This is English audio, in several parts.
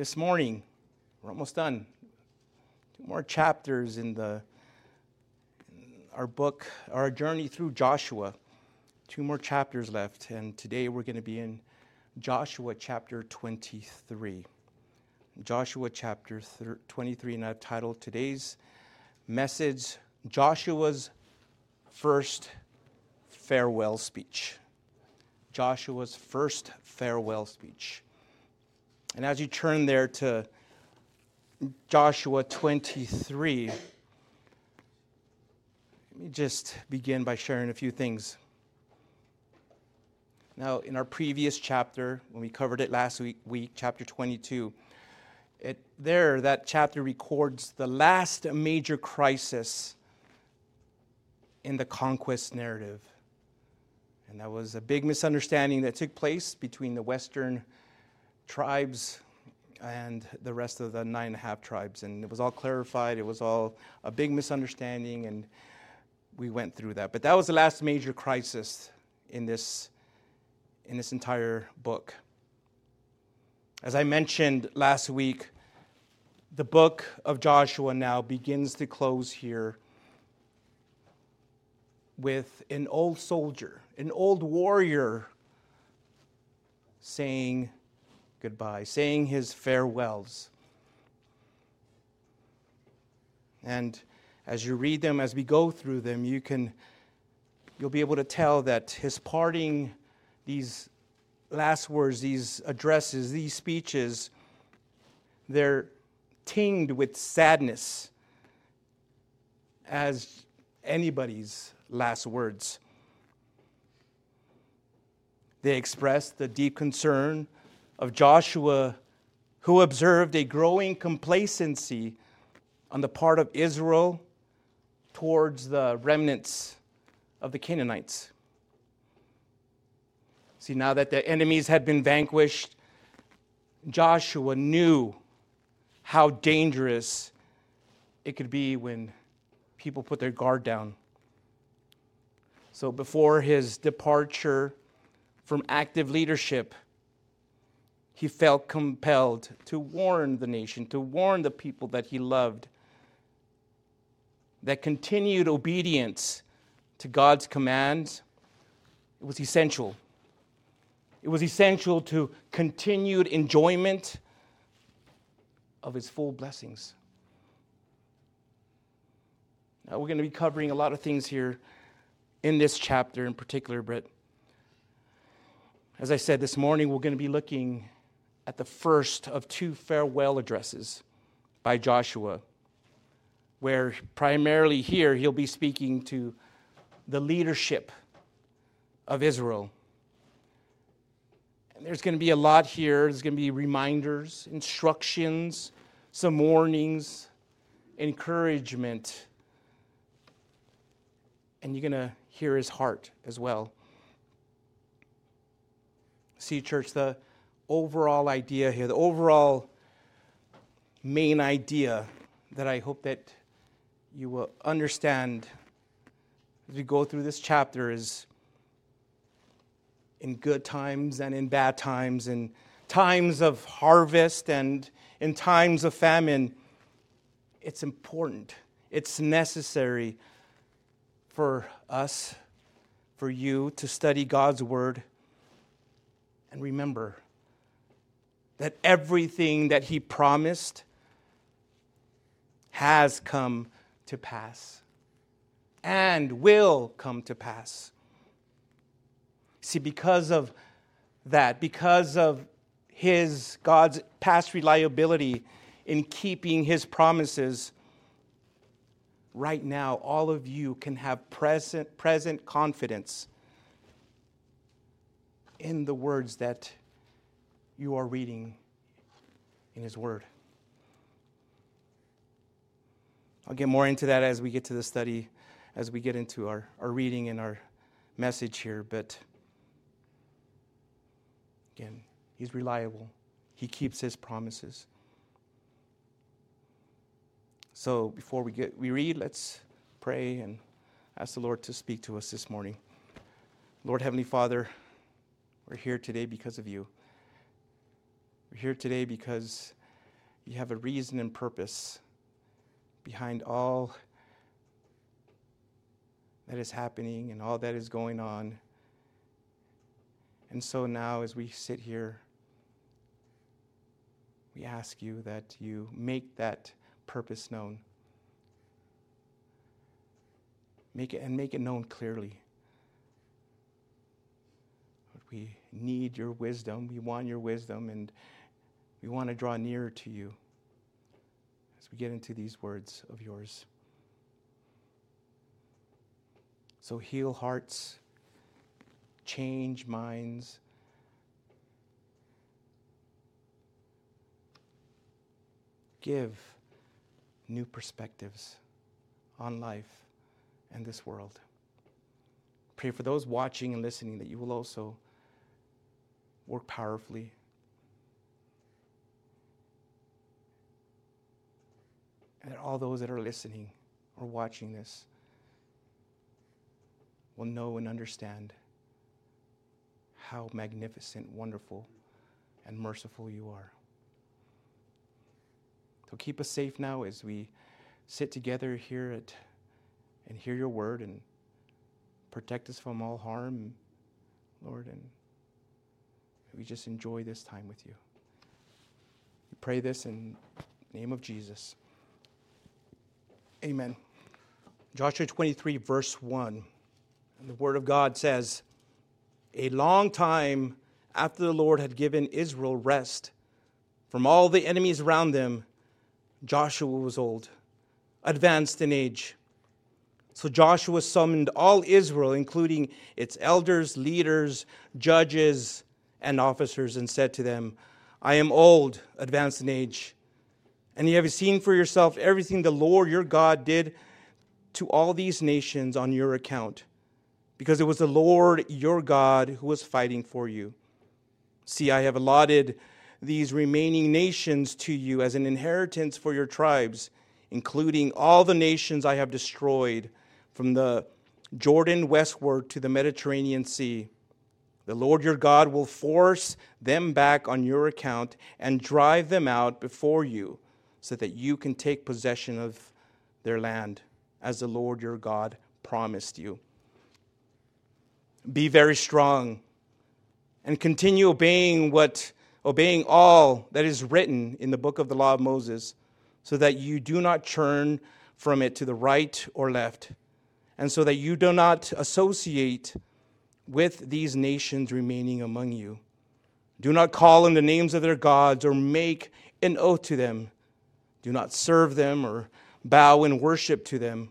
this morning. We're almost done. Two more chapters in the in our book, our journey through Joshua. Two more chapters left, and today we're going to be in Joshua chapter 23. Joshua chapter 23, and I've titled today's message Joshua's First Farewell Speech. Joshua's first farewell speech. And as you turn there to Joshua 23, let me just begin by sharing a few things. Now, in our previous chapter, when we covered it last week, week chapter 22, it, there, that chapter records the last major crisis in the conquest narrative. And that was a big misunderstanding that took place between the Western tribes and the rest of the nine and a half tribes. And it was all clarified. It was all a big misunderstanding, and we went through that. But that was the last major crisis in this, in this entire book. As I mentioned last week, the book of Joshua now begins to close here with an old soldier, an old warrior saying, goodbye, saying his farewells. And as you read them, as we go through them, you can you'll be able to tell that his parting, these last words, these addresses, these speeches, they're tinged with sadness as anybody's last words. They express the deep concern of Joshua, who observed a growing complacency on the part of Israel towards the remnants of the Canaanites. See, now that the enemies had been vanquished, Joshua knew how dangerous it could be when people put their guard down. So, before his departure from active leadership, he felt compelled to warn the nation, to warn the people that he loved, that continued obedience to God's commands it was essential. It was essential to continued enjoyment of his full blessings. Now, we're going to be covering a lot of things here in this chapter in particular, but as I said this morning, we're going to be looking at the first of two farewell addresses by Joshua, where primarily here he'll be speaking to the leadership of Israel. And there's going to be a lot here. There's going to be reminders, instructions, some warnings, encouragement. And you're going to hear his heart as well. See, church, the overall idea here, the overall main idea that I hope that you will understand as we go through this chapter is in good times and in bad times, in times of harvest and in times of famine, it's important, it's necessary for us, for you to study God's Word and remember that everything that he promised has come to pass and will come to pass. See, because of that, because of his, God's past reliability in keeping his promises, right now, all of you can have present, present confidence in the words that you are reading in His Word. I'll get more into that as we get to the study, as we get into our, our reading and our message here. But again, He's reliable, He keeps His promises. So before we get we read, let's pray and ask the Lord to speak to us this morning. Lord Heavenly Father, we're here today because of you. We're here today because you have a reason and purpose behind all that is happening and all that is going on. And so now, as we sit here, we ask you that you make that purpose known. Make it and make it known clearly. We need your wisdom. We want your wisdom, and we want to draw nearer to you as we get into these words of yours. So heal hearts, change minds. Give new perspectives on life and this world. Pray for those watching and listening that you will also work powerfully. And all those that are listening or watching this will know and understand how magnificent, wonderful, and merciful you are. So keep us safe now as we sit together here at, and hear your word and protect us from all harm, Lord, and we just enjoy this time with you. We pray this in the name of Jesus. Amen. Joshua 23, verse 1. And the Word of God says, A long time after the Lord had given Israel rest from all the enemies around them, Joshua was old, advanced in age. So Joshua summoned all Israel, including its elders, leaders, judges, and officers, and said to them, I am old, advanced in age, and you have seen for yourself everything the Lord your God did to all these nations on your account because it was the Lord your God who was fighting for you. See, I have allotted these remaining nations to you as an inheritance for your tribes, including all the nations I have destroyed from the Jordan westward to the Mediterranean Sea. The Lord your God will force them back on your account and drive them out before you so that you can take possession of their land as the Lord your God promised you. Be very strong and continue obeying what obeying all that is written in the book of the law of Moses so that you do not turn from it to the right or left and so that you do not associate with these nations remaining among you. Do not call on the names of their gods or make an oath to them. Do not serve them or bow in worship to them.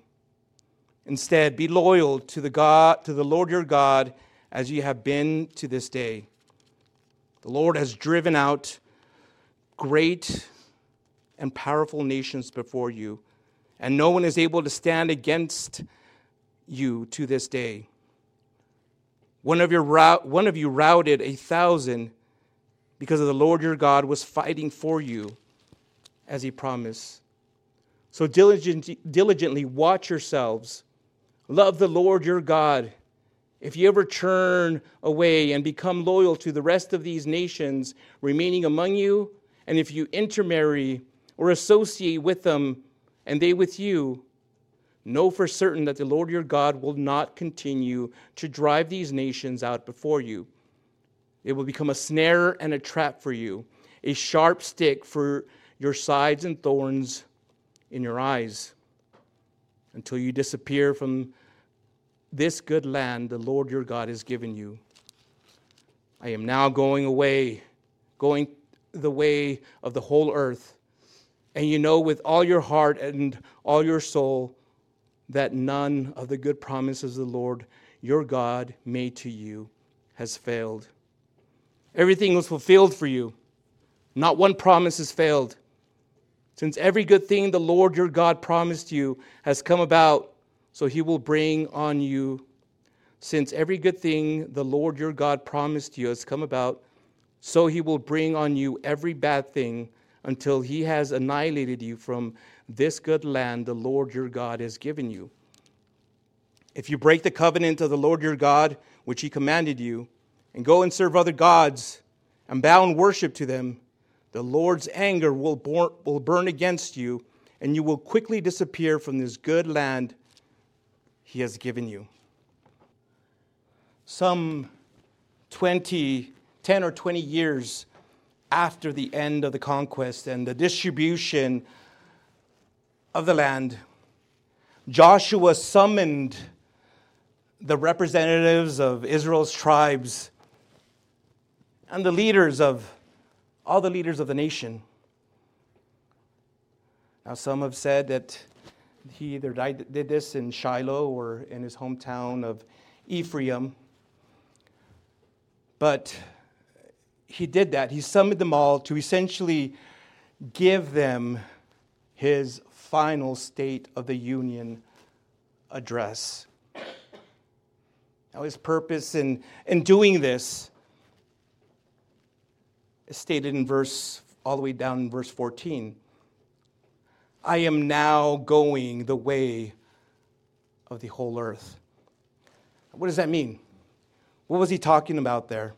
Instead, be loyal to the God, to the Lord your God, as you have been to this day. The Lord has driven out great and powerful nations before you, and no one is able to stand against you to this day. One of, your, one of you routed a thousand because of the Lord your God was fighting for you as he promised. So diligently, watch yourselves Love the Lord your God. If you ever turn away and become loyal to the rest of these nations remaining among you, and if you intermarry or associate with them and they with you, know for certain that the Lord your God will not continue to drive these nations out before you. It will become a snare and a trap for you, a sharp stick for your sides and thorns in your eyes until you disappear from this good land the Lord your God has given you. I am now going away, going the way of the whole earth. And you know with all your heart and all your soul that none of the good promises of the Lord your God made to you has failed. Everything was fulfilled for you. Not one promise has failed. Since every good thing the Lord your God promised you has come about, so he will bring on you, since every good thing the Lord your God promised you has come about, so he will bring on you every bad thing until he has annihilated you from this good land the Lord your God has given you. If you break the covenant of the Lord your God, which he commanded you, and go and serve other gods, and bow and worship to them, The Lord's anger will, bor- will burn against you, and you will quickly disappear from this good land he has given you. Some 20, 10 or 20 years after the end of the conquest and the distribution of the land, Joshua summoned the representatives of Israel's tribes and the leaders of all the leaders of the nation. Now, some have said that he either died, did this in Shiloh or in his hometown of Ephraim. But he did that. He summoned them all to essentially give them his final State of the Union address. Now, his purpose in, in doing this stated in verse, all the way down in verse 14. I am now going the way of the whole earth. What does that mean? What was he talking about there?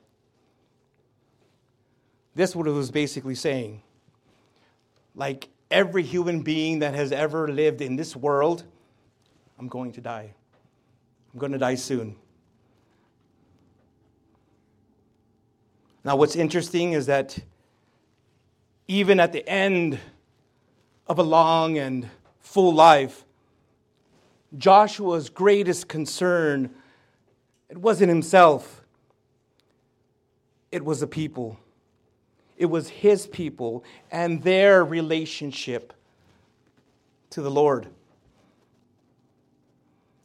This what it was basically saying. Like every human being that has ever lived in this world, I'm going to die. I'm going to die soon. Now, what's interesting is that even at the end of a long and full life, Joshua's greatest concern it wasn't himself. It was the people. It was his people and their relationship to the Lord.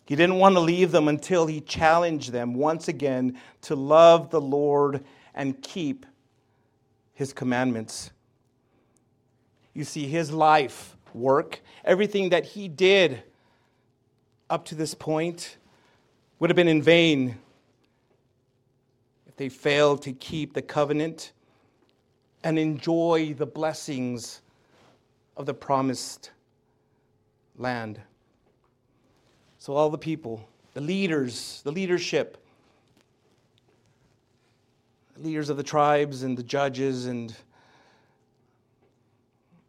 He didn't want to leave them until he challenged them once again to love the Lord and keep his commandments. You see, his life, work, everything that he did up to this point would have been in vain if they failed to keep the covenant and enjoy the blessings of the promised land. So, all the people, the leaders, the leadership, leaders of the tribes and the judges and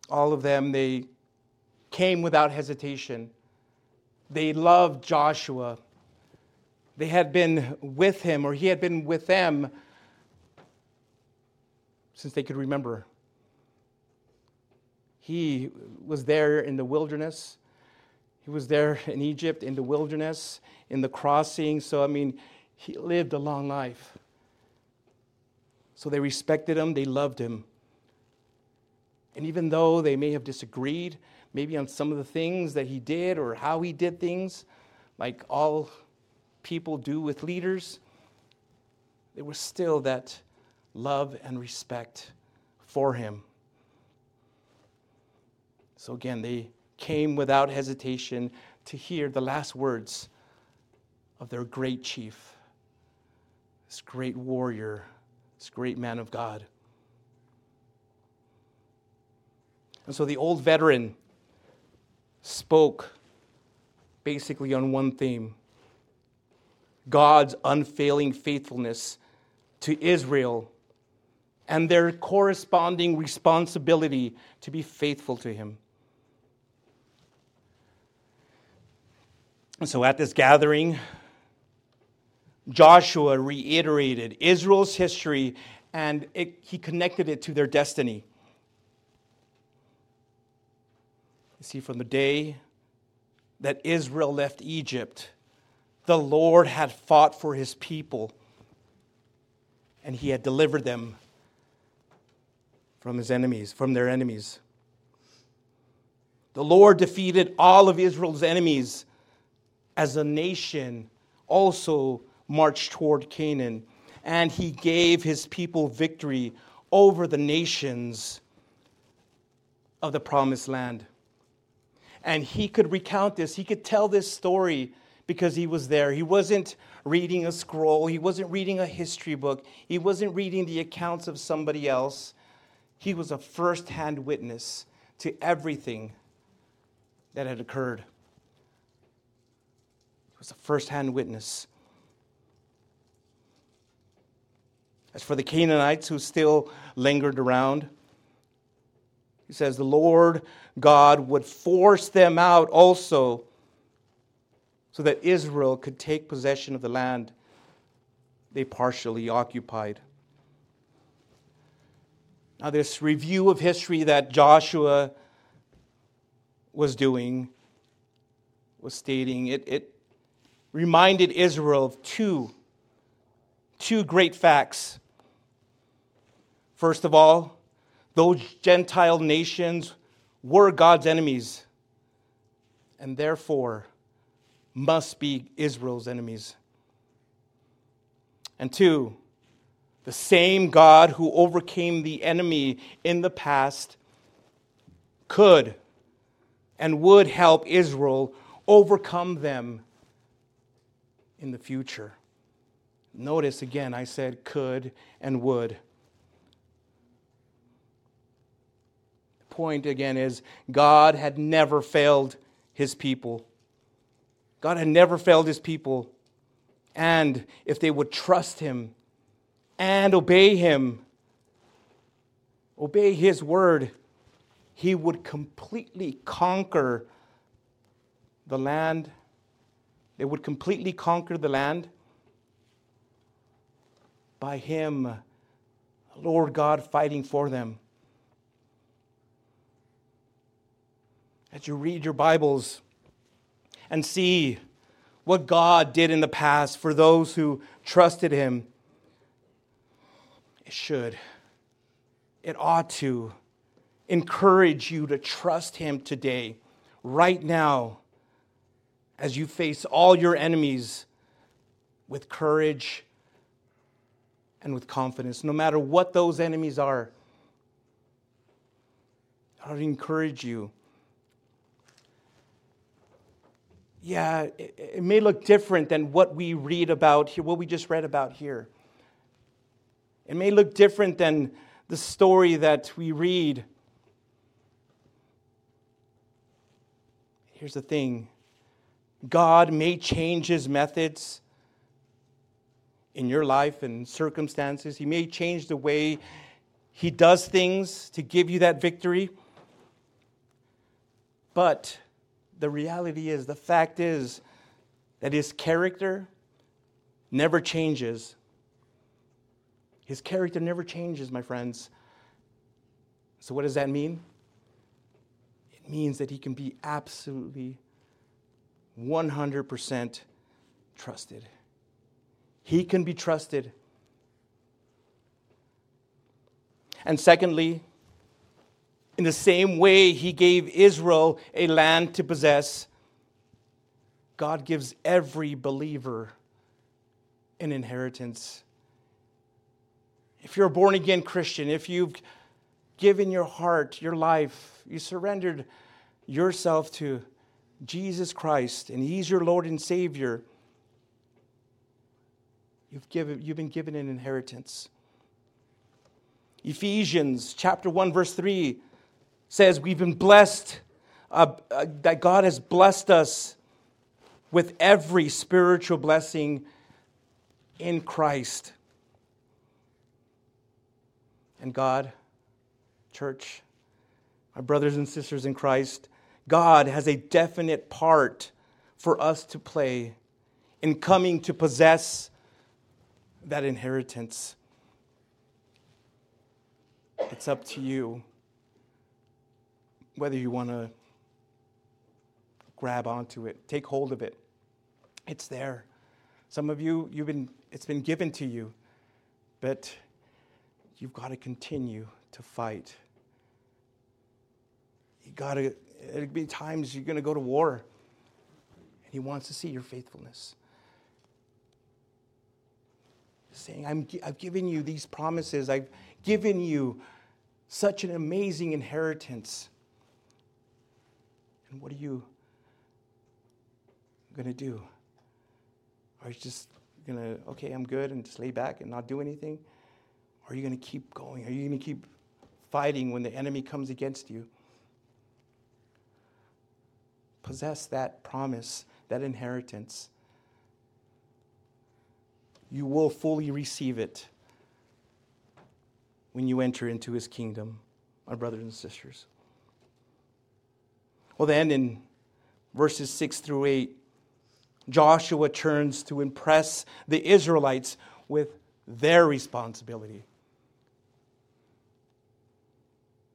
all of them, they came without hesitation. They loved Joshua. They had been with him, or he had been with them since they could remember. He was there in the wilderness. He was there in Egypt in the wilderness, in the crossing. So, I mean, he lived a long life. So they respected him, they loved him. And even though they may have disagreed, maybe on some of the things that he did or how he did things, like all people do with leaders, there was still that love and respect for him. So again, they came without hesitation to hear the last words of their great chief, this great warrior this great man of God. And so the old veteran spoke basically on one theme God's unfailing faithfulness to Israel and their corresponding responsibility to be faithful to Him. And so at this gathering, Joshua reiterated Israel's history and it, he connected it to their destiny. You see, from the day that Israel left Egypt, the Lord had fought for his people and he had delivered them from his enemies, from their enemies. The Lord defeated all of Israel's enemies as a nation also marched toward Canaan, and he gave his people victory over the nations of the promised land. And he could recount this, he could tell this story because he was there. He wasn't reading a scroll, he wasn't reading a history book, he wasn't reading the accounts of somebody else. He was a first hand witness to everything that had occurred. He was a first hand witness. As for the Canaanites who still lingered around, He says, The Lord God would force them out also so that Israel could take possession of the land they partially occupied. Now, this review of history that Joshua was doing was stating it, it reminded Israel of two, two great facts. First of all, those Gentile nations were God's enemies and therefore must be Israel's enemies. And two, the same God who overcame the enemy in the past could and would help Israel overcome them in the future. Notice again, I said could and would. Point again is God had never failed his people. God had never failed his people. And if they would trust him, and obey him, obey his word, he would completely conquer the land. They would completely conquer the land by him, Lord God, fighting for them. As you read your Bibles and see what God did in the past for those who trusted him, it should. It ought to encourage you to trust Him today, right now, as you face all your enemies with courage and with confidence, no matter what those enemies are. I would encourage you. Yeah, it, it may look different than what we read about here, what we just read about here. It may look different than the story that we read. Here's the thing God may change his methods in your life and circumstances. He may change the way he does things to give you that victory. But the reality is, the fact is, that his character never changes. His character never changes, my friends. So, what does that mean? It means that he can be absolutely 100% trusted. He can be trusted. And secondly, in the same way he gave Israel a land to possess, God gives every believer an inheritance if you're a born again Christian, if you've given your heart, your life, you surrendered yourself to Jesus Christ, and He's your Lord and Savior, you've, given, you've been given an inheritance. Ephesians chapter 1, verse 3 says, We've been blessed, uh, uh, that God has blessed us with every spiritual blessing in Christ. And God, church, my brothers and sisters in Christ, God has a definite part for us to play in coming to possess that inheritance. It's up to you whether you want to grab onto it, take hold of it. It's there. Some of you, you've been, it's been given to you, but you've got to continue to fight. You got to, it'll be times you're going to go to war, and He wants to see your faithfulness. Saying, I'm, I've given you these promises, I've given you such an amazing inheritance. And what are you going to do? Are you just going to, okay, I'm good and just lay back and not do anything? Or are you going to keep going? Are you going to keep fighting when the enemy comes against you? Possess that promise, that inheritance. You will fully receive it when you enter into his kingdom, my brothers and sisters. Well, then in verses 6 through 8, Joshua turns to impress the Israelites with their responsibility.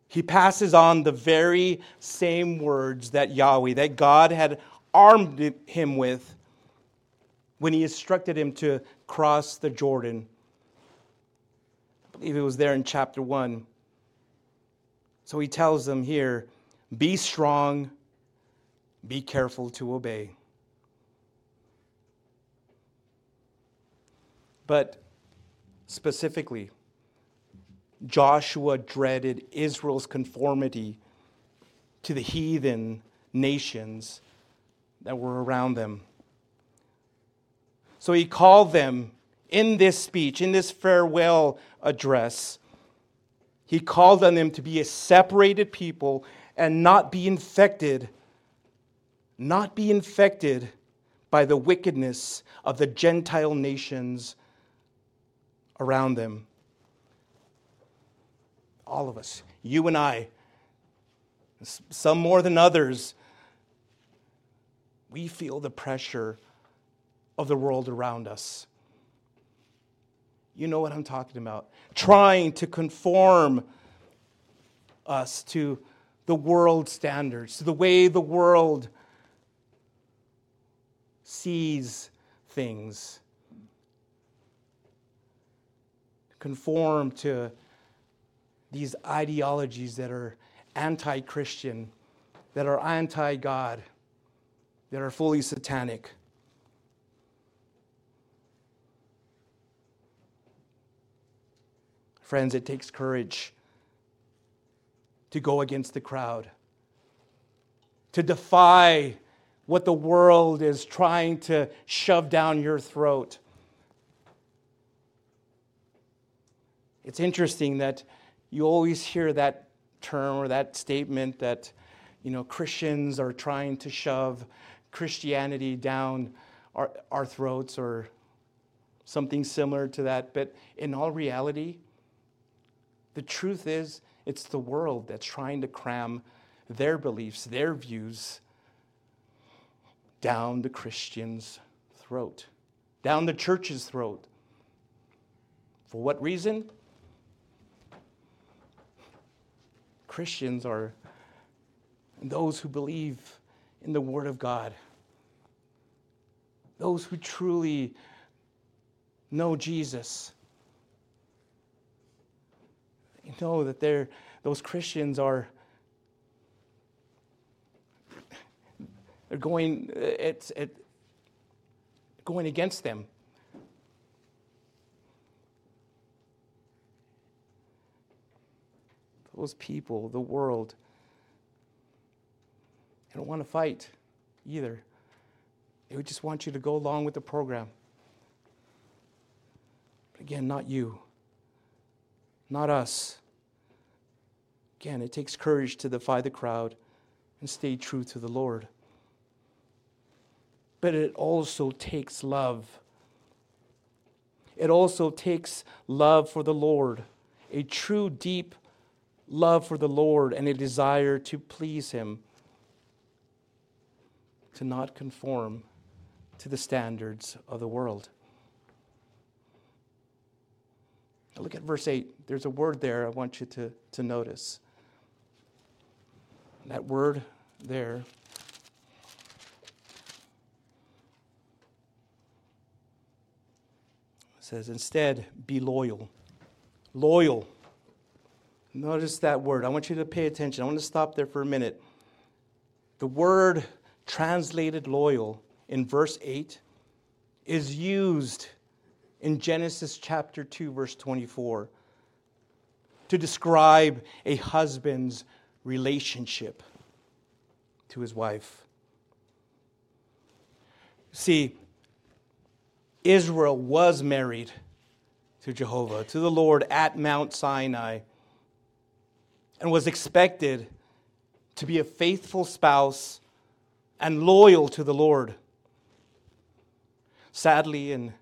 He passes on the very same words that Yahweh, that God had armed him with when he instructed him to cross the Jordan. I believe it was there in chapter 1. So he tells them here be strong, be careful to obey. But specifically, Joshua dreaded Israel's conformity to the heathen nations that were around them. So he called them in this speech, in this farewell address, he called on them to be a separated people and not be infected, not be infected by the wickedness of the Gentile nations around them. All of us, you and I, some more than others, we feel the pressure of the world around us. You know what I'm talking about. Trying to conform us to the world standards, to the way the world sees things. Conform to these ideologies that are anti Christian, that are anti God, that are fully satanic. Friends, it takes courage to go against the crowd, to defy what the world is trying to shove down your throat. It's interesting that you always hear that term or that statement that you know Christians are trying to shove Christianity down our, our throats or something similar to that. But in all reality, the truth is, it's the world that's trying to cram their beliefs, their views down the Christian's throat, down the church's throat. For what reason? Christians are those who believe in the Word of God, those who truly know Jesus you know that they're, those Christians are they're going it's it, going against them. Those people, the world, they don't want to fight either. They would just want you to go along with the program. But again, not you not us. Again, it takes courage to defy the crowd and stay true to the Lord. But it also takes love. It also takes love for the Lord, a true, deep love for the Lord, and a desire to please Him, to not conform to the standards of the world. Look at verse 8. There's a word there I want you to, to notice. That word there says, instead, be loyal. Loyal. Notice that word. I want you to pay attention. I want to stop there for a minute. The word translated loyal in verse 8 is used in Genesis chapter 2, verse 24, to describe a husband's relationship to his wife. See, Israel was married to Jehovah, to the Lord at Mount Sinai, and was expected to be a faithful spouse and loyal to the Lord. Sadly, and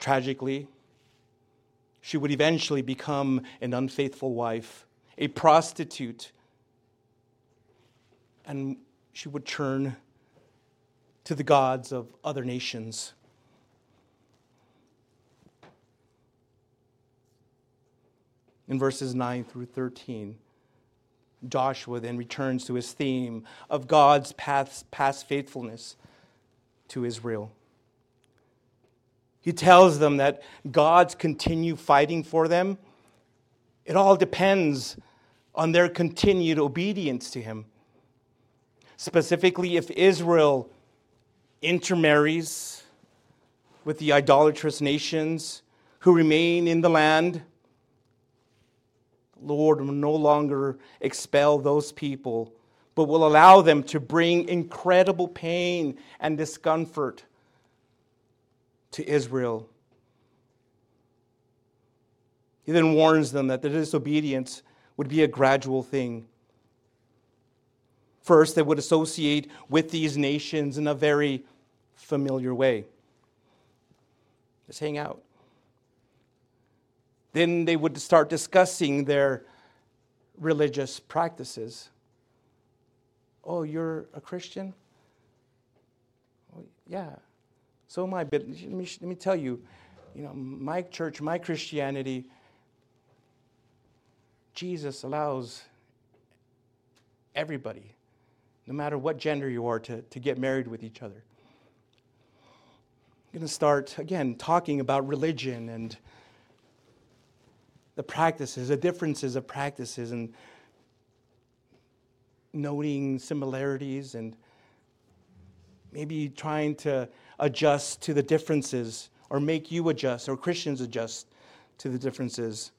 Tragically, she would eventually become an unfaithful wife, a prostitute, and she would turn to the gods of other nations. In verses 9 through 13, Joshua then returns to his theme of God's past, past faithfulness to Israel. He tells them that God's continue fighting for them. It all depends on their continued obedience to Him. Specifically, if Israel intermarries with the idolatrous nations who remain in the land, the Lord will no longer expel those people, but will allow them to bring incredible pain and discomfort to Israel. He then warns them that the disobedience would be a gradual thing. First, they would associate with these nations in a very familiar way. Just hang out. Then they would start discussing their religious practices. Oh, you're a Christian? Yeah, so am I. But let me, let me tell you, you know, my church, my Christianity, Jesus allows everybody, no matter what gender you are, to, to get married with each other. I'm going to start, again, talking about religion and the practices, the differences of practices, and noting similarities and maybe trying to adjust to the differences or make you adjust or Christians adjust to the differences.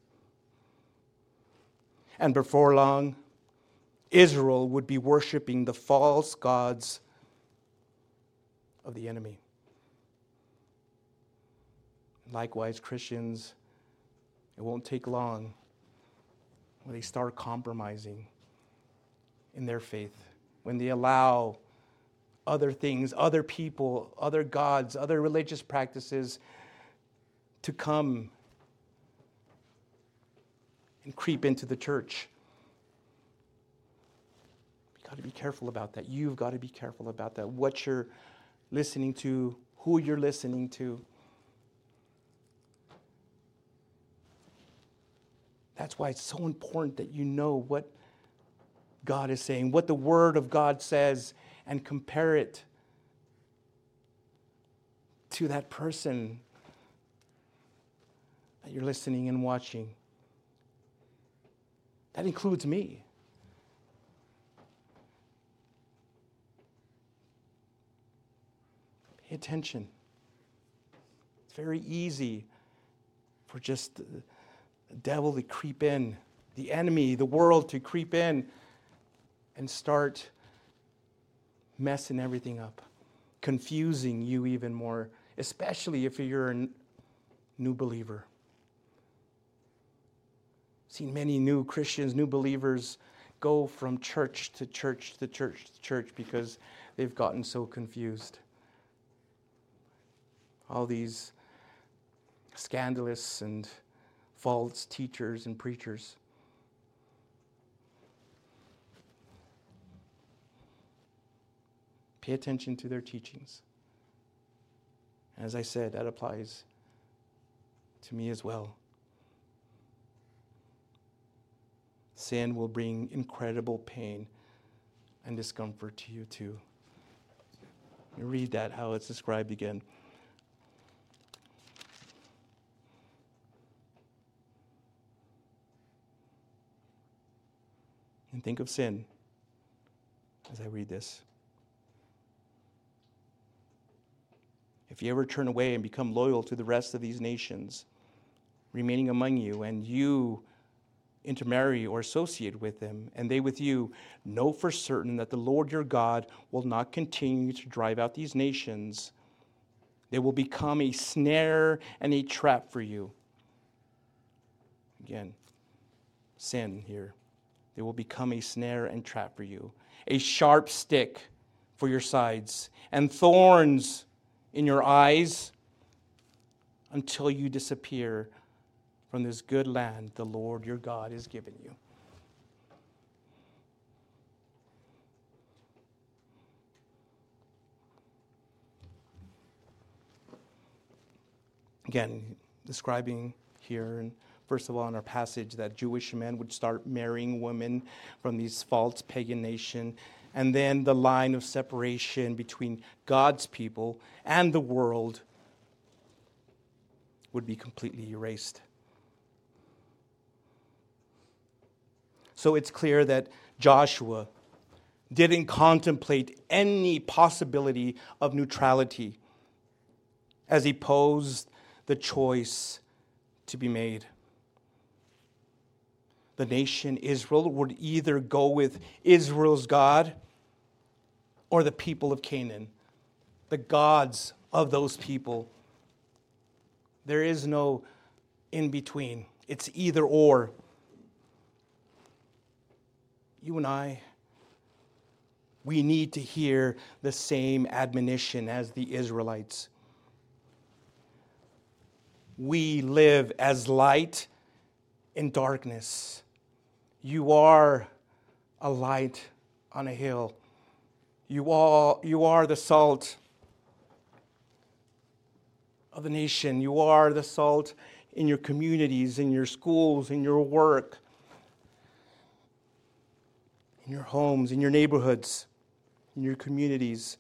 And before long, Israel would be worshiping the false gods of the enemy. Likewise, Christians, it won't take long when they start compromising in their faith, when they allow other things, other people, other gods, other religious practices to come and creep into the church. Got to be careful about that. You've got to be careful about that. What you're listening to, who you're listening to. That's why it's so important that you know what God is saying, what the Word of God says, and compare it to that person that you're listening and watching. That includes me. Pay attention. It's very easy for just the devil to creep in, the enemy, the world to creep in and start messing everything up, confusing you even more, especially if you're a new believer. I've seen many new Christians, new believers go from church to church to church to church because they've gotten so confused. All these scandalous and false teachers and preachers. Pay attention to their teachings. As I said, that applies to me as well. Sin will bring incredible pain and discomfort to you too. read that, how it's described again. And think of sin as I read this. If you ever turn away and become loyal to the rest of these nations remaining among you, and you intermarry or associate with them, and they with you, know for certain that the Lord your God will not continue to drive out these nations. They will become a snare and a trap for you. Again, sin here they will become a snare and trap for you, a sharp stick for your sides, and thorns in your eyes until you disappear from this good land the Lord your God has given you. Again, describing here and first of all, in our passage, that Jewish men would start marrying women from these false pagan nation, and then the line of separation between God's people and the world would be completely erased. So it's clear that Joshua didn't contemplate any possibility of neutrality as he posed the choice to be made. The nation Israel would either go with Israel's God or the people of Canaan, the gods of those people. There is no in between, it's either or. You and I, we need to hear the same admonition as the Israelites we live as light in darkness. You are a light on a hill. You are, you are the salt of the nation. You are the salt in your communities, in your schools, in your work, in your homes, in your neighborhoods, in your communities.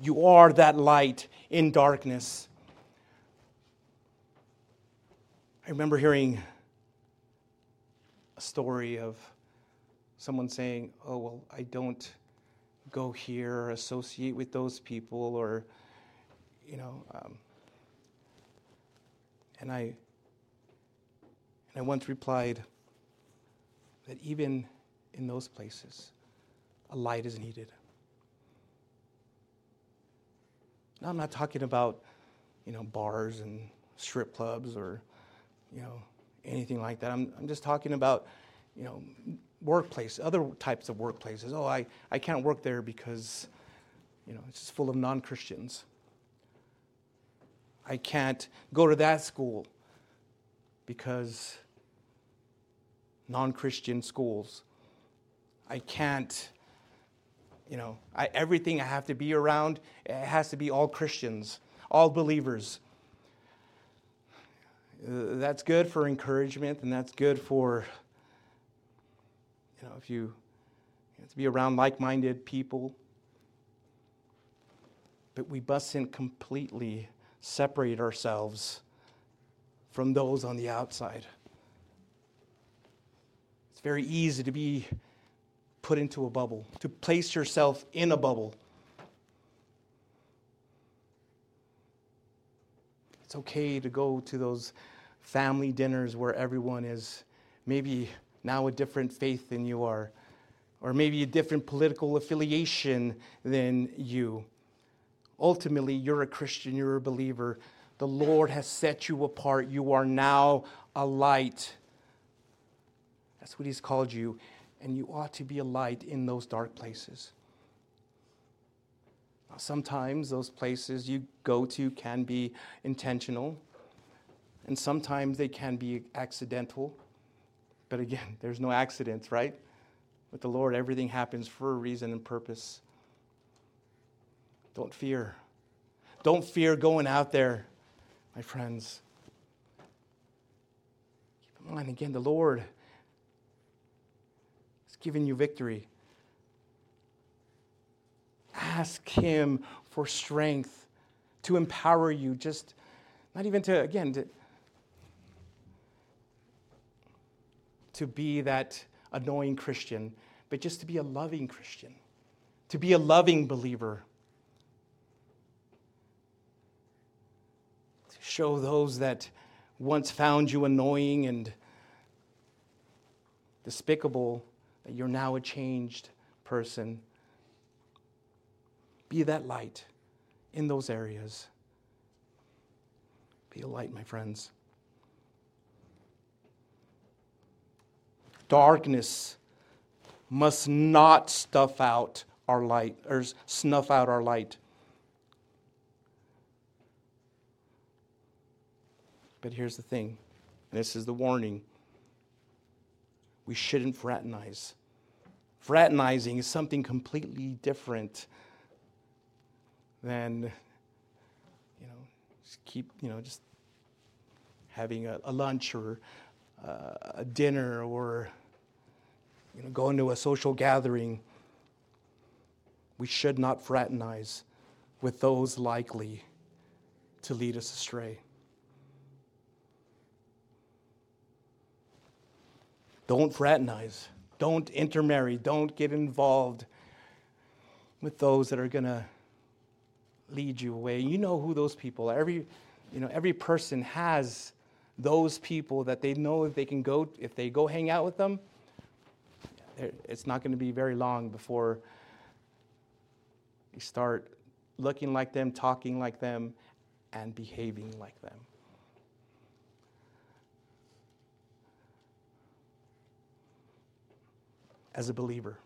You are that light in darkness. I remember hearing a story of someone saying, Oh, well, I don't go here or associate with those people, or, you know. Um, and I, and I once replied that even in those places, a light is needed. Now, I'm not talking about, you know, bars and strip clubs or you know, anything like that. I'm, I'm just talking about, you know, workplace, other types of workplaces. Oh, I, I can't work there because, you know, it's just full of non Christians. I can't go to that school because non Christian schools. I can't, you know, I, everything I have to be around, it has to be all Christians, all believers. That's good for encouragement and that's good for, you know, if you, you know, to be around like minded people. But we mustn't completely separate ourselves from those on the outside. It's very easy to be put into a bubble, to place yourself in a bubble. It's okay to go to those family dinners where everyone is maybe now a different faith than you are, or maybe a different political affiliation than you. Ultimately, you're a Christian, you're a believer. The Lord has set you apart. You are now a light. That's what He's called you. And you ought to be a light in those dark places. Sometimes those places you go to can be intentional, and sometimes they can be accidental. But again, there's no accidents, right? With the Lord, everything happens for a reason and purpose. Don't fear. Don't fear going out there, my friends. Keep in mind, again, the Lord is giving you victory. Ask Him for strength to empower you, just not even to, again, to, to be that annoying Christian, but just to be a loving Christian, to be a loving believer. To show those that once found you annoying and despicable that you're now a changed person be that light in those areas. Be a light, my friends. Darkness must not stuff out our light or snuff out our light. But here's the thing, and this is the warning we shouldn't fraternize. Fraternizing is something completely different than, you know, just keep, you know, just having a, a lunch or uh, a dinner or you know, going to a social gathering. We should not fraternize with those likely to lead us astray. Don't fraternize. Don't intermarry. Don't get involved with those that are going to lead you away. You know who those people are. Every, you know, every person has those people that they know if they can go, if they go hang out with them, it's not going to be very long before you start looking like them, talking like them, and behaving like them. As a believer,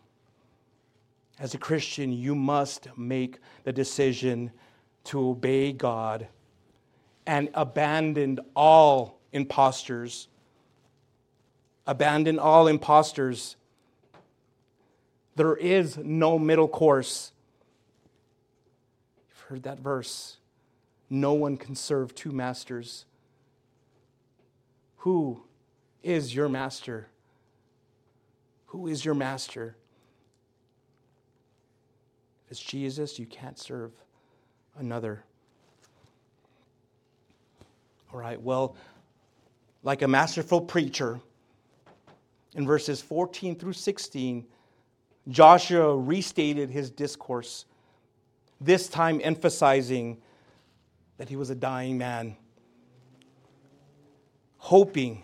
as a Christian, you must make the decision to obey God and abandon all imposters. Abandon all imposters. There is no middle course. You've heard that verse. No one can serve two masters. Who is your master? Who is your master? Jesus, you can't serve another. All right, well, like a masterful preacher, in verses 14 through 16, Joshua restated his discourse, this time emphasizing that he was a dying man, hoping,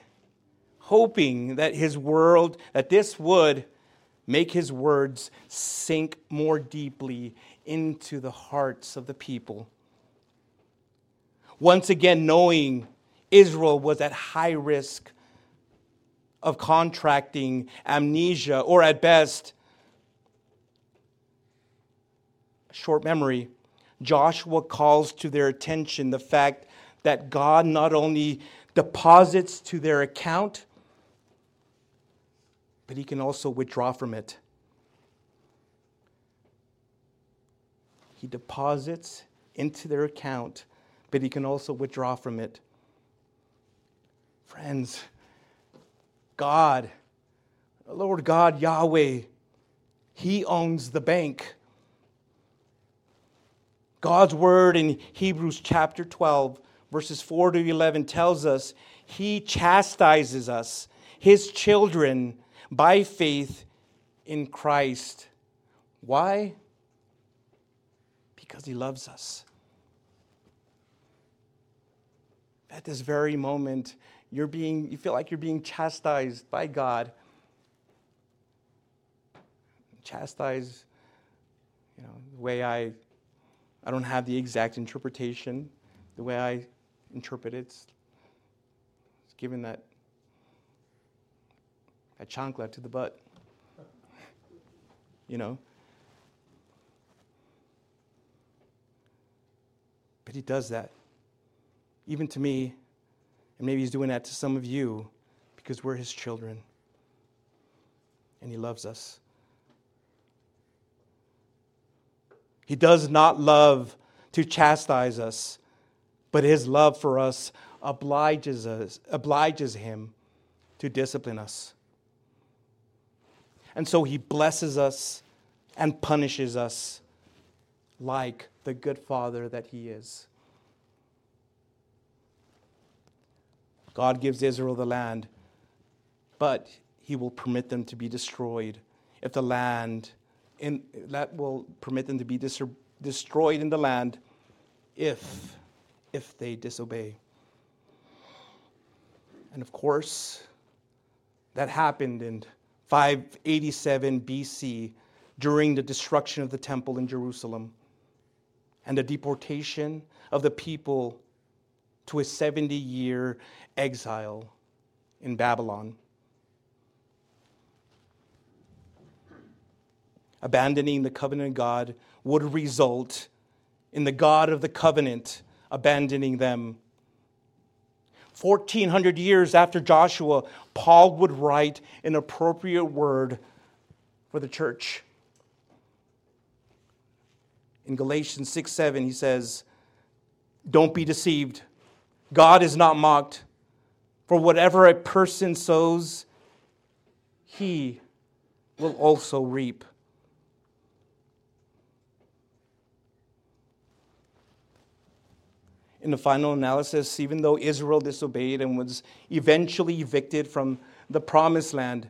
hoping that his world, that this would make his words sink more deeply into the hearts of the people. Once again, knowing Israel was at high risk of contracting amnesia, or at best, short memory, Joshua calls to their attention the fact that God not only deposits to their account, but he can also withdraw from it. He deposits into their account, but he can also withdraw from it. Friends, God, Lord God, Yahweh, He owns the bank. God's word in Hebrews chapter 12, verses 4 to 11 tells us He chastises us, His children, by faith in Christ. Why? Because He loves us. At this very moment, you're being, you feel like you're being chastised by God. Chastised, you know, the way I, I don't have the exact interpretation. The way I interpret it, it's, given that, that chancla to the butt. You know? But he does that. Even to me, and maybe He's doing that to some of you because we're His children and He loves us. He does not love to chastise us, but His love for us obliges us, obliges Him to discipline us. And so He blesses us and punishes us like the good Father that He is. God gives Israel the land, but he will permit them to be destroyed if the land in, that will permit them to be dis- destroyed in the land if if they disobey. And of course, that happened in 587 BC during the destruction of the temple in Jerusalem and the deportation of the people to a 70 year exile in Babylon. Abandoning the covenant of God would result in the God of the covenant abandoning them. 1400 years after Joshua, Paul would write an appropriate word for the church. In Galatians 6 7, he says, Don't be deceived. God is not mocked. For whatever a person sows, he will also reap. In the final analysis, even though Israel disobeyed and was eventually evicted from the promised land,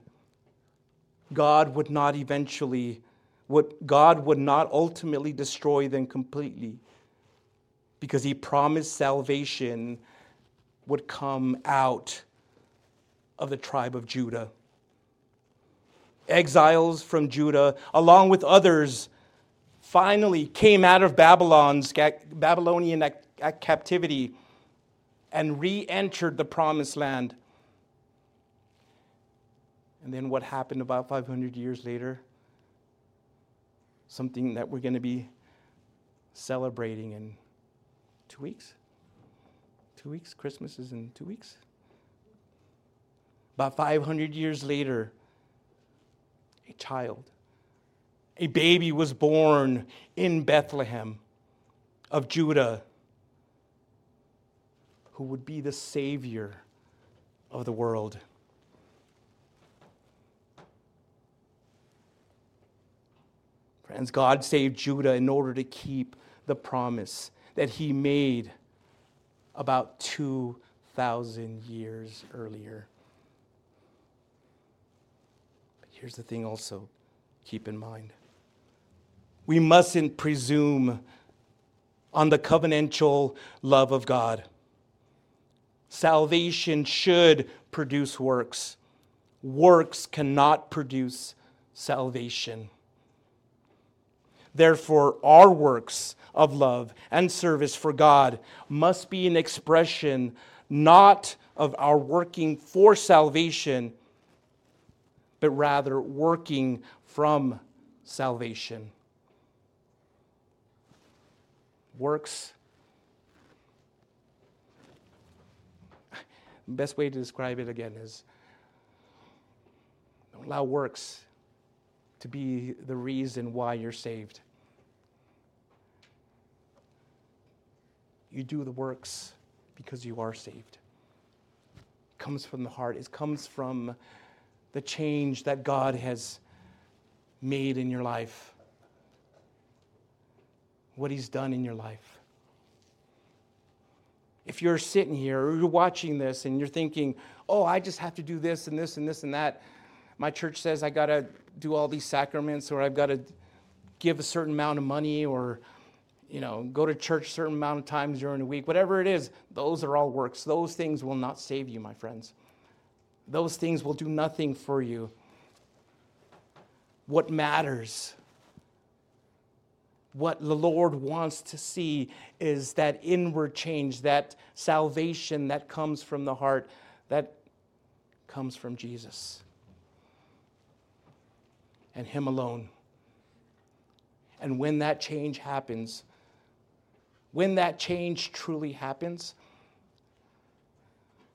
God would not eventually, would, God would not ultimately destroy them completely because he promised salvation would come out of the tribe of Judah. Exiles from Judah, along with others, finally came out of Babylon's Babylonian captivity and re entered the promised land. And then what happened about 500 years later? Something that we're going to be celebrating in two weeks. Two weeks? Christmas is in two weeks? About 500 years later, a child, a baby was born in Bethlehem of Judah who would be the Savior of the world. Friends, God saved Judah in order to keep the promise that He made about 2,000 years earlier. But here's the thing also keep in mind we mustn't presume on the covenantal love of God. Salvation should produce works. Works cannot produce salvation. Therefore, our works of love and service for God must be an expression not of our working for salvation, but rather working from salvation. Works. Best way to describe it again is don't allow works to be the reason why you're saved. You do the works because you are saved. It comes from the heart, it comes from the change that God has made in your life, what He's done in your life. If you're sitting here or you're watching this and you're thinking, oh, I just have to do this and this and this and that, my church says I got to do all these sacraments or I've got to give a certain amount of money or you know, go to church a certain amount of times during the week, whatever it is, those are all works. Those things will not save you, my friends. Those things will do nothing for you. What matters, what the Lord wants to see is that inward change, that salvation that comes from the heart, that comes from Jesus and Him alone. And when that change happens, when that change truly happens,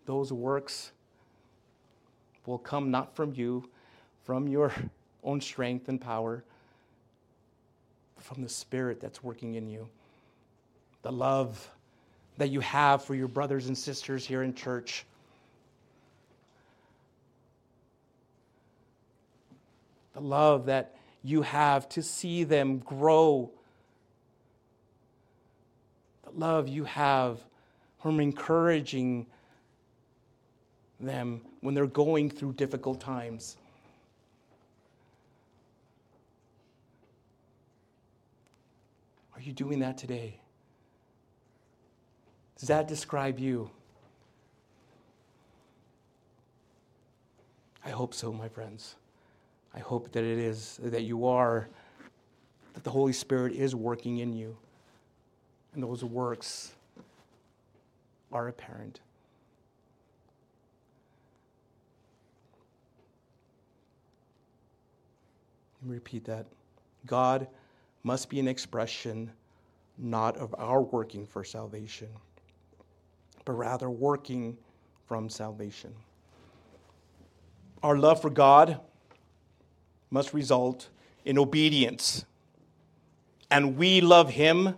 those works will come not from you, from your own strength and power, from the Spirit that's working in you. The love that you have for your brothers and sisters here in church. The love that you have to see them grow The love you have from encouraging them when they're going through difficult times. You doing that today? Does that describe you? I hope so, my friends. I hope that it is, that you are, that the Holy Spirit is working in you and those works are apparent. Repeat that. God must be an expression not of our working for salvation, but rather working from salvation. Our love for God must result in obedience. And we love Him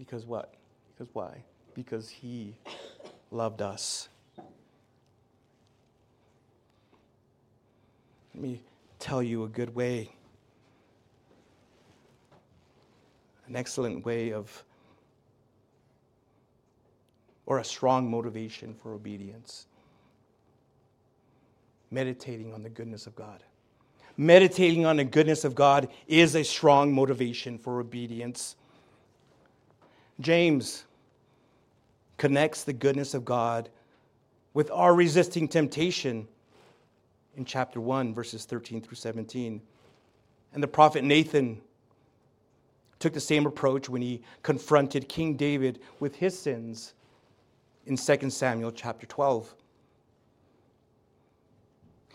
Because what? Because why? Because he loved us. Let me tell you a good way, an excellent way of, or a strong motivation for obedience. Meditating on the goodness of God. Meditating on the goodness of God is a strong motivation for obedience. James connects the goodness of God with our resisting temptation in chapter 1, verses 13 through 17. And the prophet Nathan took the same approach when he confronted King David with his sins in 2 Samuel chapter 12.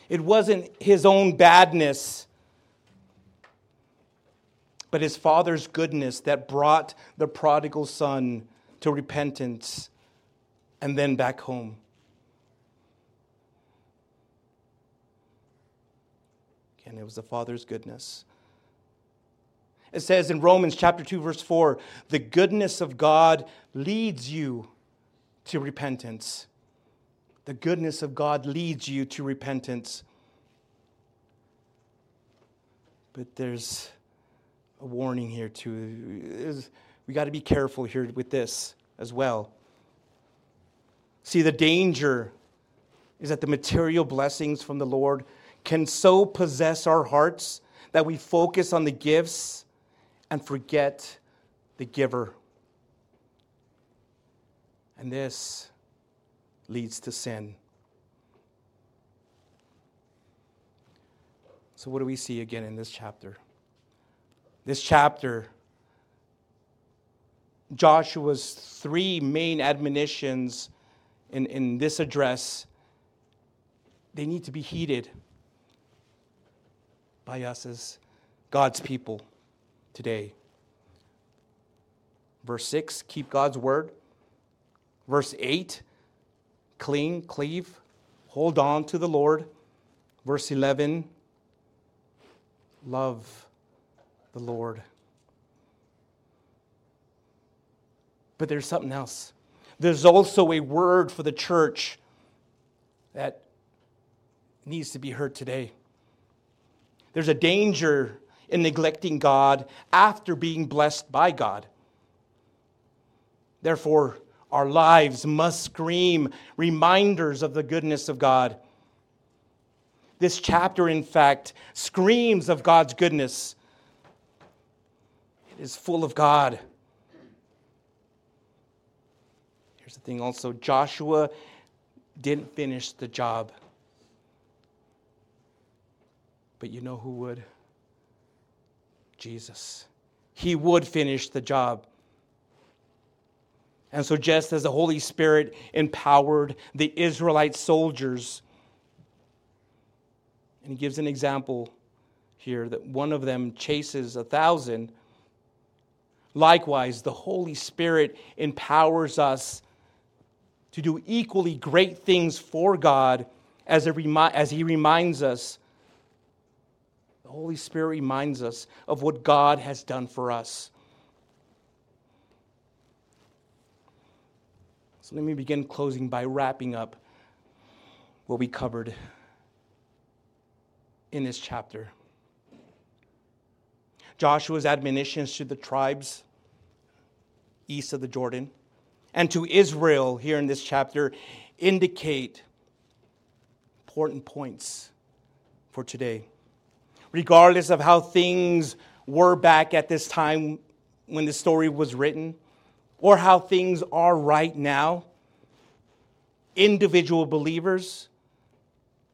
It wasn't his own badness, but his father's goodness that brought the prodigal son to repentance and then back home. And it was the Father's goodness. It says in Romans chapter 2 verse 4, the goodness of God leads you to repentance. The goodness of God leads you to repentance. But there's a warning here too. We got to be careful here with this as well. See, the danger is that the material blessings from the Lord can so possess our hearts that we focus on the gifts and forget the giver. And this leads to sin. So, what do we see again in this chapter? This chapter, Joshua's three main admonitions in, in this address, they need to be heeded by us as God's people today. Verse 6, keep God's word. Verse 8, cling, cleave, hold on to the Lord. Verse 11, love the Lord. But there's something else. There's also a word for the church that needs to be heard today. There's a danger in neglecting God after being blessed by God. Therefore, our lives must scream reminders of the goodness of God. This chapter, in fact, screams of God's goodness. It is full of God. Here's the thing also Joshua didn't finish the job. But you know who would? Jesus. He would finish the job. And so, just as the Holy Spirit empowered the Israelite soldiers, and he gives an example here that one of them chases a thousand, likewise, the Holy Spirit empowers us to do equally great things for God as, remi- as he reminds us the Holy Spirit reminds us of what God has done for us. So let me begin closing by wrapping up what we covered in this chapter. Joshua's admonitions to the tribes east of the Jordan and to Israel here in this chapter indicate important points for today regardless of how things were back at this time when the story was written, or how things are right now, individual believers,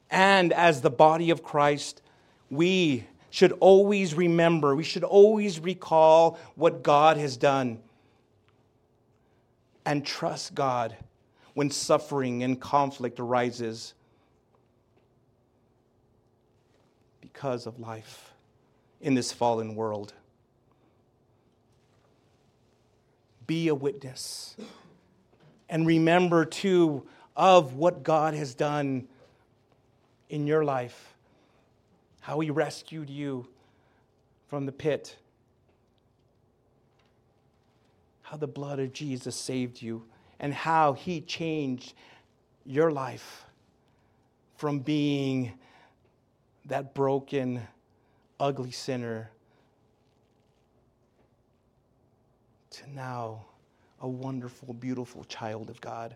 and as the body of Christ, we should always remember, we should always recall what God has done and trust God when suffering and conflict arises. Because of life in this fallen world. Be a witness. And remember, too, of what God has done in your life, how He rescued you from the pit, how the blood of Jesus saved you and how he changed your life from being that broken, ugly sinner to now a wonderful, beautiful child of God.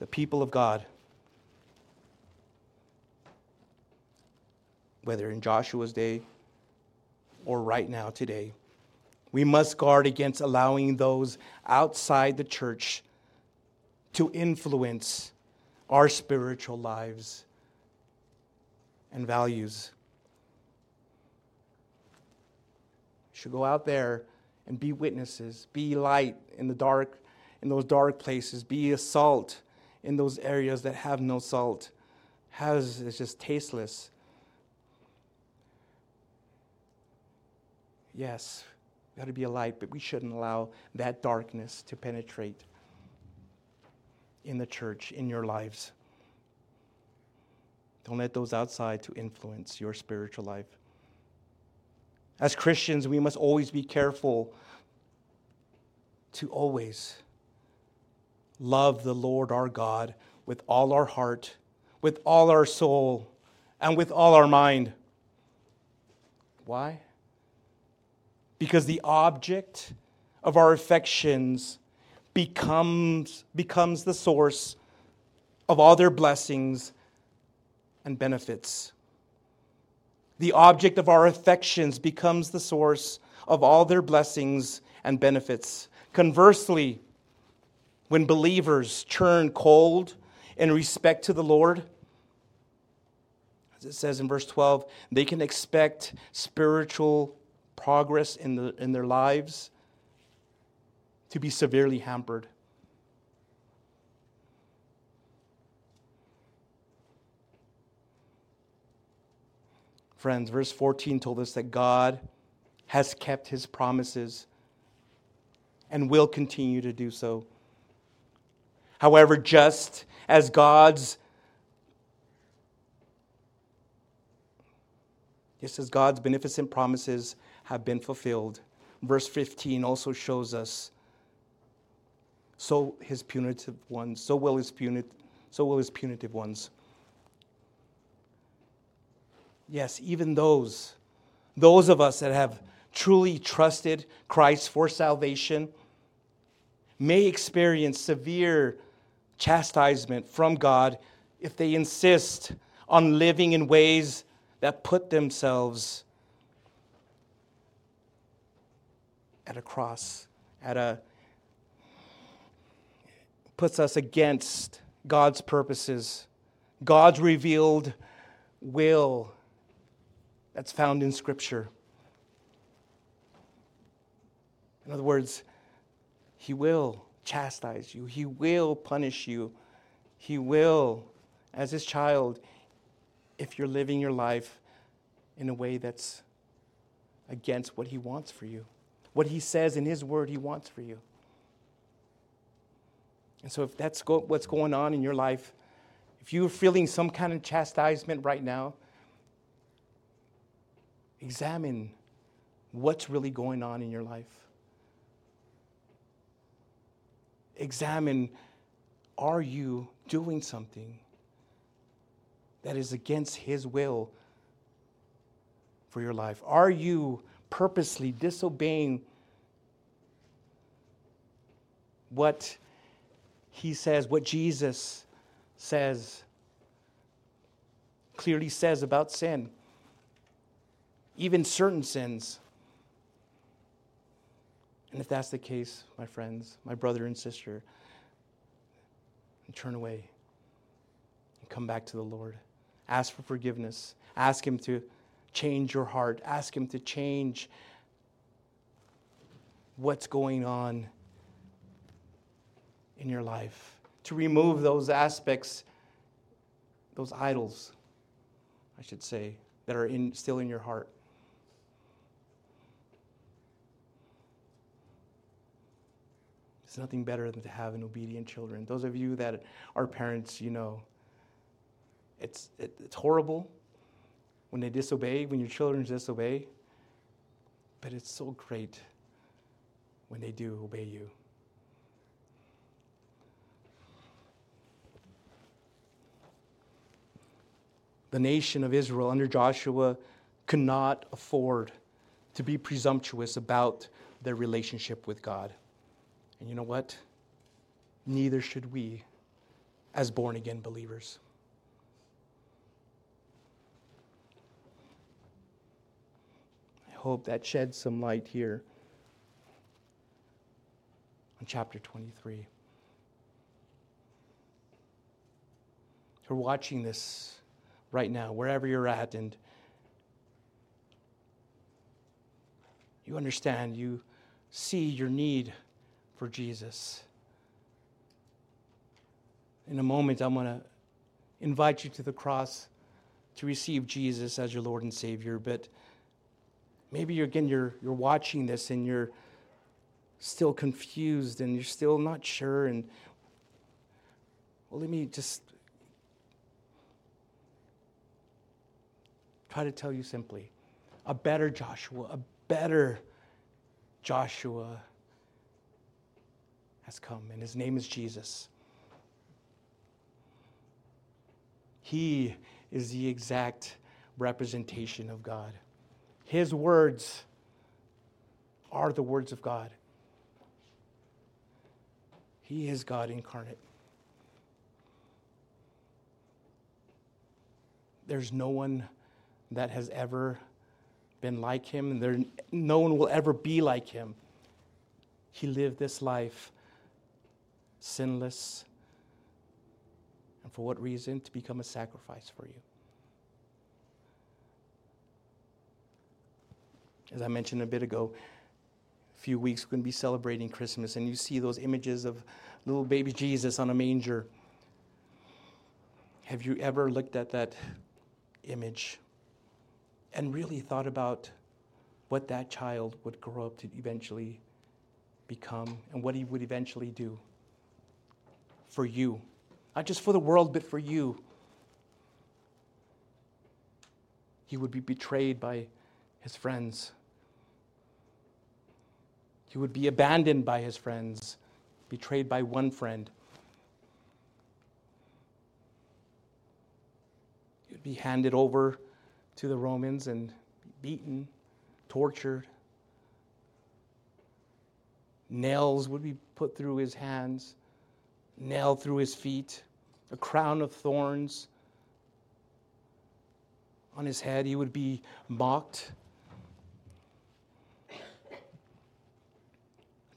The people of God, whether in Joshua's day or right now today, we must guard against allowing those outside the church to influence our spiritual lives and values. We should go out there and be witnesses, be light in the dark, in those dark places, be a salt in those areas that have no salt, has is just tasteless. Yes, we got to be a light, but we shouldn't allow that darkness to penetrate in the church, in your lives. Don't let those outside to influence your spiritual life. As Christians, we must always be careful to always love the Lord our God with all our heart, with all our soul, and with all our mind. Why? Because the object of our affections becomes, becomes the source of all their blessings and benefits. The object of our affections becomes the source of all their blessings and benefits. Conversely, when believers turn cold in respect to the Lord, as it says in verse 12, they can expect spiritual progress in, the, in their lives to be severely hampered. Friends, verse 14 told us that God has kept his promises and will continue to do so. However, just as God's just as God's beneficent promises have been fulfilled, verse 15 also shows us so his punitive ones, so will his punitive, so will his punitive ones. Yes, even those, those of us that have truly trusted Christ for salvation may experience severe chastisement from God if they insist on living in ways that put themselves at a cross, at a puts us against God's purposes, God's revealed will that's found in Scripture. In other words, He will chastise you, He will punish you, He will, as His child, if you're living your life in a way that's against what He wants for you, what He says in His Word He wants for you. And so, if that's go- what's going on in your life, if you're feeling some kind of chastisement right now, Examine what's really going on in your life. Examine are you doing something that is against His will for your life? Are you purposely disobeying what He says, what Jesus says, clearly says about sin? even certain sins. And if that's the case, my friends, my brother and sister, turn away and come back to the Lord. Ask for forgiveness. Ask Him to change your heart. Ask Him to change what's going on in your life, to remove those aspects, those idols, I should say, that are in, still in your heart. It's nothing better than to have an obedient children. Those of you that are parents, you know, it's, it, it's horrible. when they disobey, when your children disobey. But it's so great when they do obey you. The nation of Israel under Joshua could not afford to be presumptuous about their relationship with God. And you know what? Neither should we as born again believers. I hope that sheds some light here on chapter 23. You're watching this right now, wherever you're at, and you understand, you see your need for Jesus. In a moment, I'm going to invite you to the cross to receive Jesus as your Lord and Savior. But maybe you're, again, you're, you're watching this and you're still confused and you're still not sure. And well, let me just try to tell you simply a better Joshua, a better Joshua has come, and his name is Jesus. He is the exact representation of God. His words are the words of God. He is God incarnate. There's no one that has ever been like him, and there, no one will ever be like him. He lived this life sinless, and for what reason? To become a sacrifice for you. As I mentioned a bit ago, a few weeks we're going to be celebrating Christmas, and you see those images of little baby Jesus on a manger. Have you ever looked at that image and really thought about what that child would grow up to eventually become and what he would eventually do for you? Not just for the world, but for you. He would be betrayed by his friends. He would be abandoned by his friends, betrayed by one friend. He would be handed over to the Romans and beaten, tortured. Nails would be put through his hands, nailed through his feet a crown of thorns on his head. He would be mocked,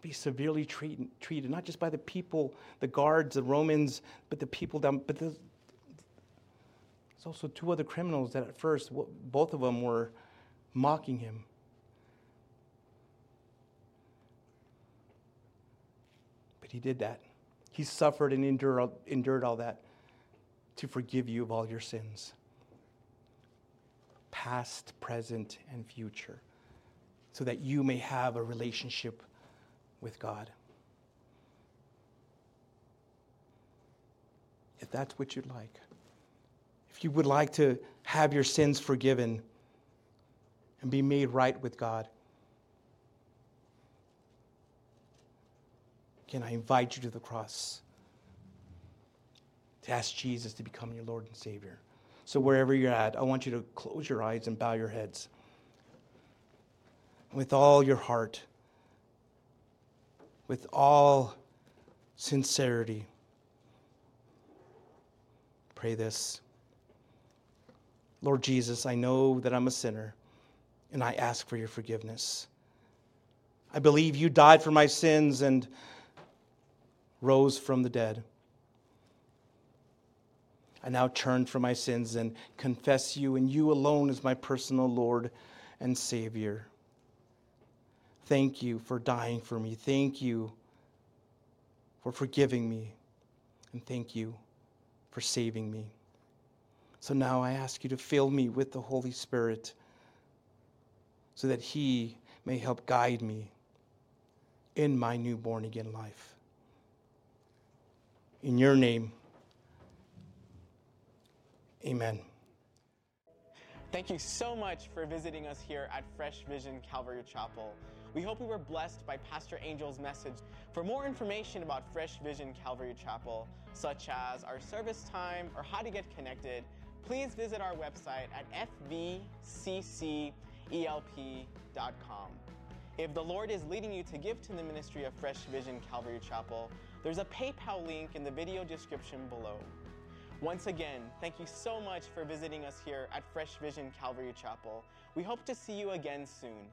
be severely treat, treated, not just by the people, the guards, the Romans, but the people down. But there's also two other criminals that at first, both of them were mocking him. But he did that. He suffered and endured, endured all that to forgive you of all your sins, past, present, and future, so that you may have a relationship with God. If that's what you'd like, you would like to have your sins forgiven and be made right with God, Can I invite you to the cross to ask Jesus to become your Lord and Savior? So, wherever you're at, I want you to close your eyes and bow your heads. With all your heart, with all sincerity, pray this Lord Jesus, I know that I'm a sinner, and I ask for your forgiveness. I believe you died for my sins and rose from the dead. I now turn from my sins and confess you and you alone as my personal Lord and Savior. Thank you for dying for me. Thank you for forgiving me. And thank you for saving me. So now I ask you to fill me with the Holy Spirit so that He may help guide me in my new born again life. In your name, amen. Thank you so much for visiting us here at Fresh Vision Calvary Chapel. We hope we were blessed by Pastor Angel's message. For more information about Fresh Vision Calvary Chapel, such as our service time or how to get connected, please visit our website at fvccelp.com. If the Lord is leading you to give to the ministry of Fresh Vision Calvary Chapel, there's a PayPal link in the video description below. Once again, thank you so much for visiting us here at Fresh Vision Calvary Chapel. We hope to see you again soon.